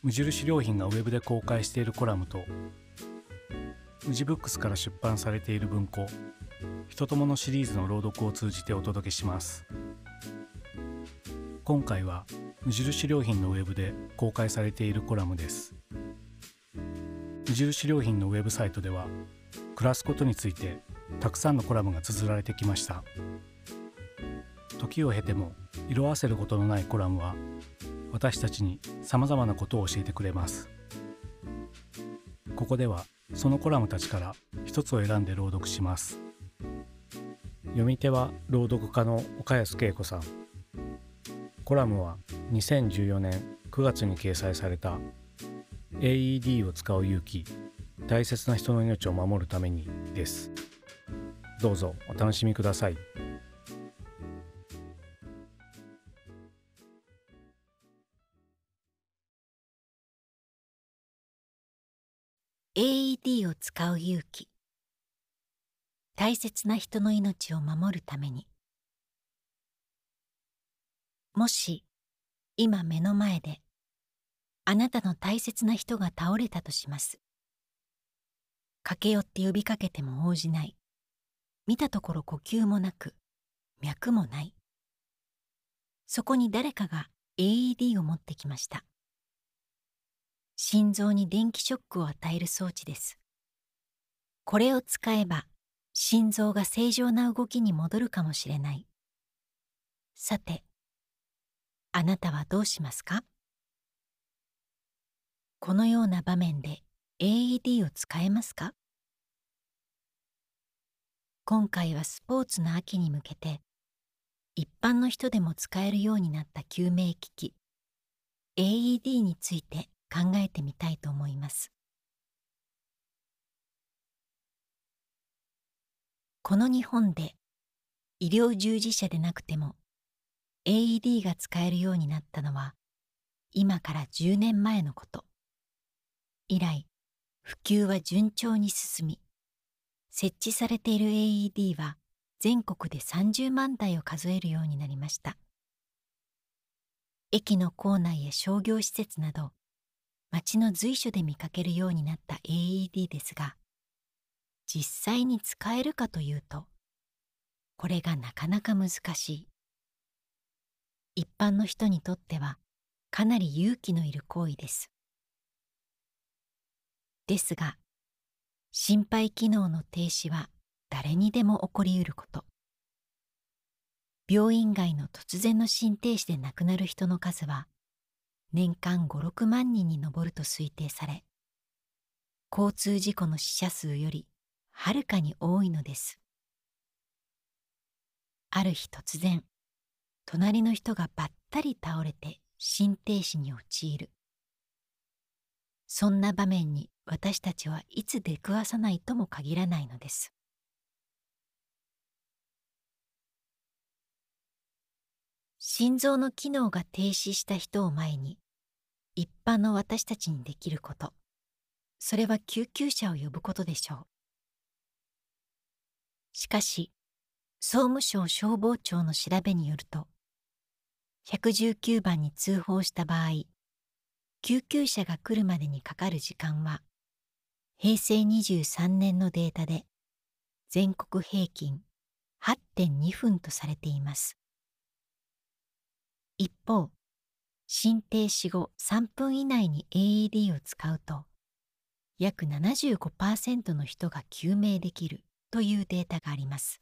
無印良品がウェブで公開しているコラムと無地ブックスから出版されている文庫「人ともの」シリーズの朗読を通じてお届けします。今回は無印良品のウェブで公開されているコラムです。無印良品のウェブサイトでは暮らすことについてたくさんのコラムが綴られてきました。時を経ても色あせることのないコラムは私たちにさまざまなことを教えてくれます。ここではそのコラムたちから一つを選んで朗読します。読み手は朗読家の岡安恵子さん。コラムは2014年9月に掲載された。AED を使う勇気。大切な人の命を守るためにです。どうぞお楽しみください。使う勇気。大切な人の命を守るために。もし今目の前であなたの大切な人が倒れたとします。駆け寄って呼びかけても応じない。見たところ呼吸もなく脈もない。そこに誰かが AED を持ってきました。心臓に電気ショックを与える装置です。これを使えば心臓が正常な動きに戻るかもしれない。さて、あなたはどうしますか？このような場面で AED を使えますか？今回はスポーツの秋に向けて一般の人でも使えるようになった救命機器 AED について考えてみたいと思います。この日本で医療従事者でなくても AED が使えるようになったのは今から10年前のこと。以来普及は順調に進み設置されている AED は全国で30万台を数えるようになりました。駅の構内や商業施設など街の随所で見かけるようになった AED ですが実際に使えるかというとこれがなかなか難しい。一般の人にとってはかなり勇気のいる行為です。ですが心肺機能の停止は誰にでも起こりうること。病院外の突然の心停止で亡くなる人の数は年間56万人に上ると推定され交通事故の死者数よりはるかに多いのです。ある日突然隣の人がばったり倒れて心停止に陥る。そんな場面に私たちはいつ出くわさないとも限らないのです。心臓の機能が停止した人を前に一般の私たちにできること。それは救急車を呼ぶことでしょう。しかし総務省消防庁の調べによると119番に通報した場合救急車が来るまでにかかる時間は平成23年のデータで全国平均8.2分とされています。一方心停止後3分以内に AED を使うと約75%の人が救命できる。というデータがあります。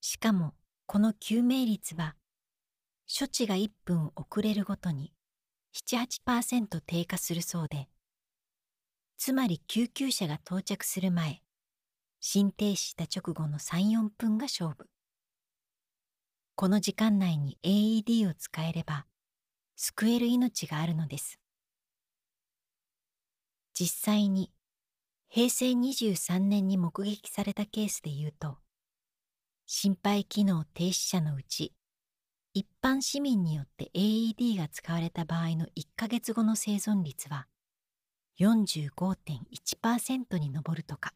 しかもこの救命率は処置が1分遅れるごとに78%低下するそうでつまり救急車が到着する前心停止した直後の34分が勝負この時間内に AED を使えれば救える命があるのです実際に平成23年に目撃されたケースでいうと心肺機能停止者のうち一般市民によって AED が使われた場合の1ヶ月後の生存率は45.1%に上るとか。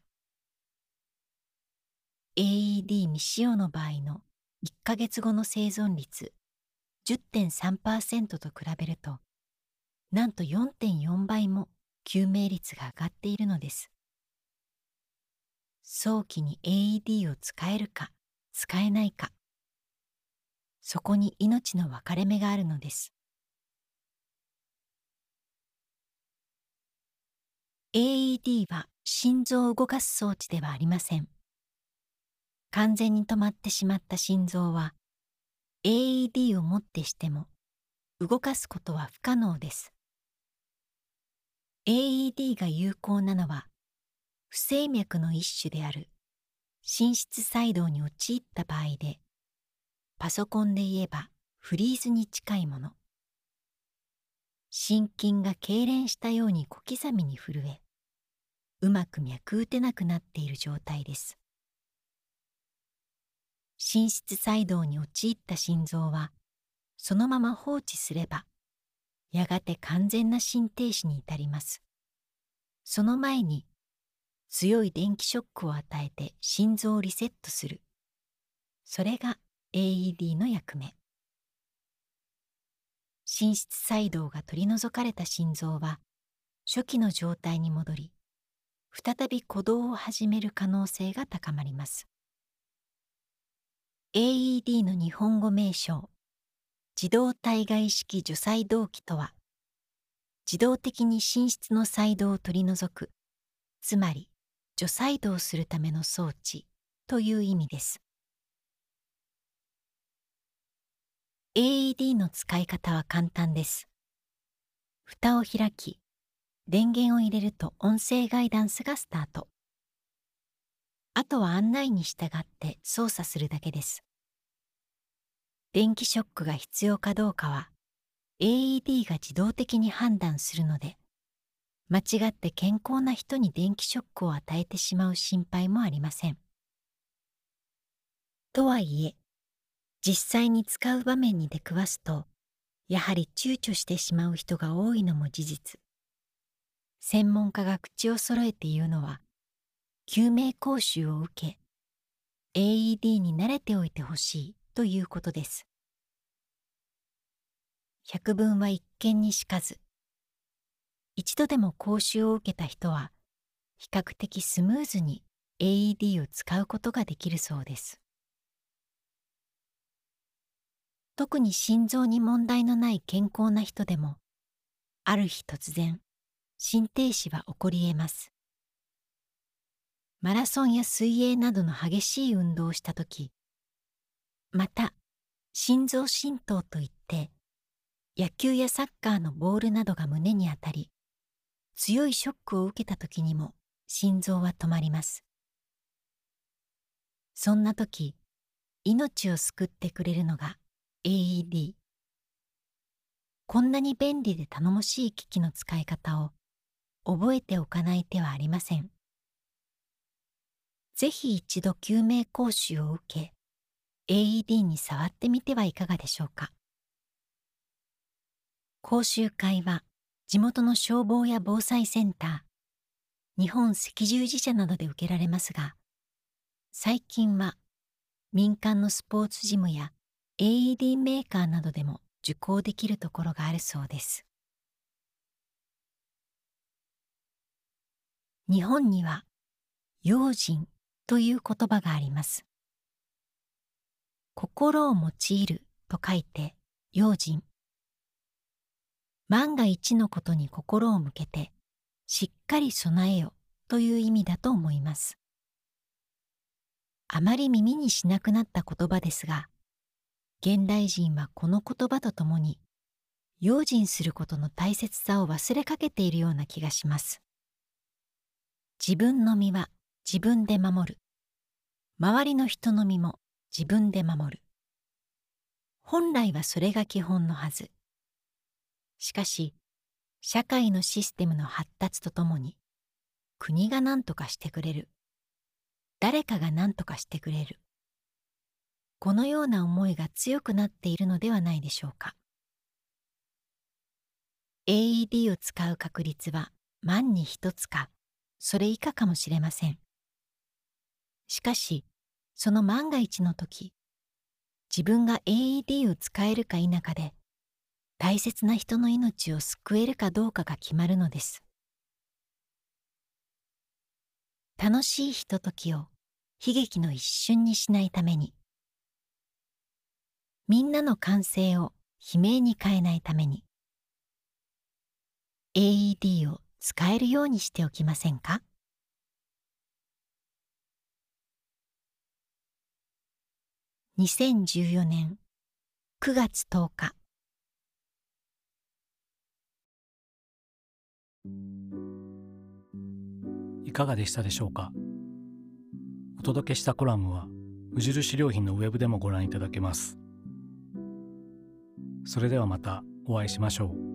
AED 未使用の場合の1ヶ月後の生存率10.3%と比べるとなんと4.4倍も救命率が上がっているのです。早期に AED を使えるか使えないか。そこに命の分かれ目があるのです。AED は心臓を動かす装置ではありません。完全に止まってしまった心臓は AED をもってしても動かすことは不可能です。AED が有効なのは不整脈の一種である。心室細動に陥った場合でパソコンで言えばフリーズに近いもの。心筋が痙攣したように小刻みに震えうまく脈打てなくなっている状態です。心室細動に陥った心臓はそのまま放置すればやがて完全な心停止に至ります。その前に強い電気ショックを与えて心臓をリセットする。それが AED の役目。心室細動が取り除かれた心臓は初期の状態に戻り再び鼓動を始める可能性が高まります。AED の日本語名称自動体外式除細動器とは自動的に心室の細動を取り除く。つまり除細動するための装置という意味です。AED の使い方は簡単です。蓋を開き電源を入れると音声ガイダンスがスタート。あとは案内に従って操作するだけです。電気ショックが必要かどうかは AED が自動的に判断するので間違って健康な人に電気ショックを与えてしまう心配もありません。とはいえ実際に使う場面に出くわすとやはり躊躇してしまう人が多いのも事実。専門家が口を揃えて言うのは救命講習を受け AED に慣れておいてほしいということです。百聞は一見にしかず一度でも講習を受けた人は比較的スムーズに AED を使うことができるそうです。特に心臓に問題のない健康な人でもある日突然心停止は起こり得ます。マラソンや水泳などの激しい運動をした時また心臓浸透といって野球やサッカーのボールなどが胸に当たり強いショックを受けた時にも心臓は止まります。そんな時命を救ってくれるのが AED こんなに便利で頼もしい機器の使い方を覚えておかない手はありません。ぜひ一度救命講習を受け AED に触ってみてはいかがでしょうか。講習会は地元の消防や防災センター日本赤十字社などで受けられますが最近は民間のスポーツジムや AED メーカーなどでも受講できるところがあるそうです。日本には用心という言葉があります。心を用いると書いて用心。万が一のことに心を向けてしっかり備えよという意味だと思います。あまり耳にしなくなった言葉ですが、現代人はこの言葉とともに用心することの大切さを忘れかけているような気がします。自分の身は自分で守る。周りの人の身も自分で守る。本来はそれが基本のはず。しかし、社会のシステムの発達とともに、国が何とかしてくれる。誰かが何とかしてくれる。このような思いが強くなっているのではないでしょうか。AED を使う確率は万に一つかそれ以下かもしれませんしかしその万が一の時自分が AED を使えるか否かで大切な人の命を救えるかどうかが決まるのです。楽しいひとときを悲劇の一瞬にしないために。みんなの歓声を悲鳴に変えないために。AED を使えるようにしておきませんか？2014年9月10日いかがでしたでしょうか？お届けしたコラムは無印良品のウェブでもご覧いただけます。それではまたお会いしましょう。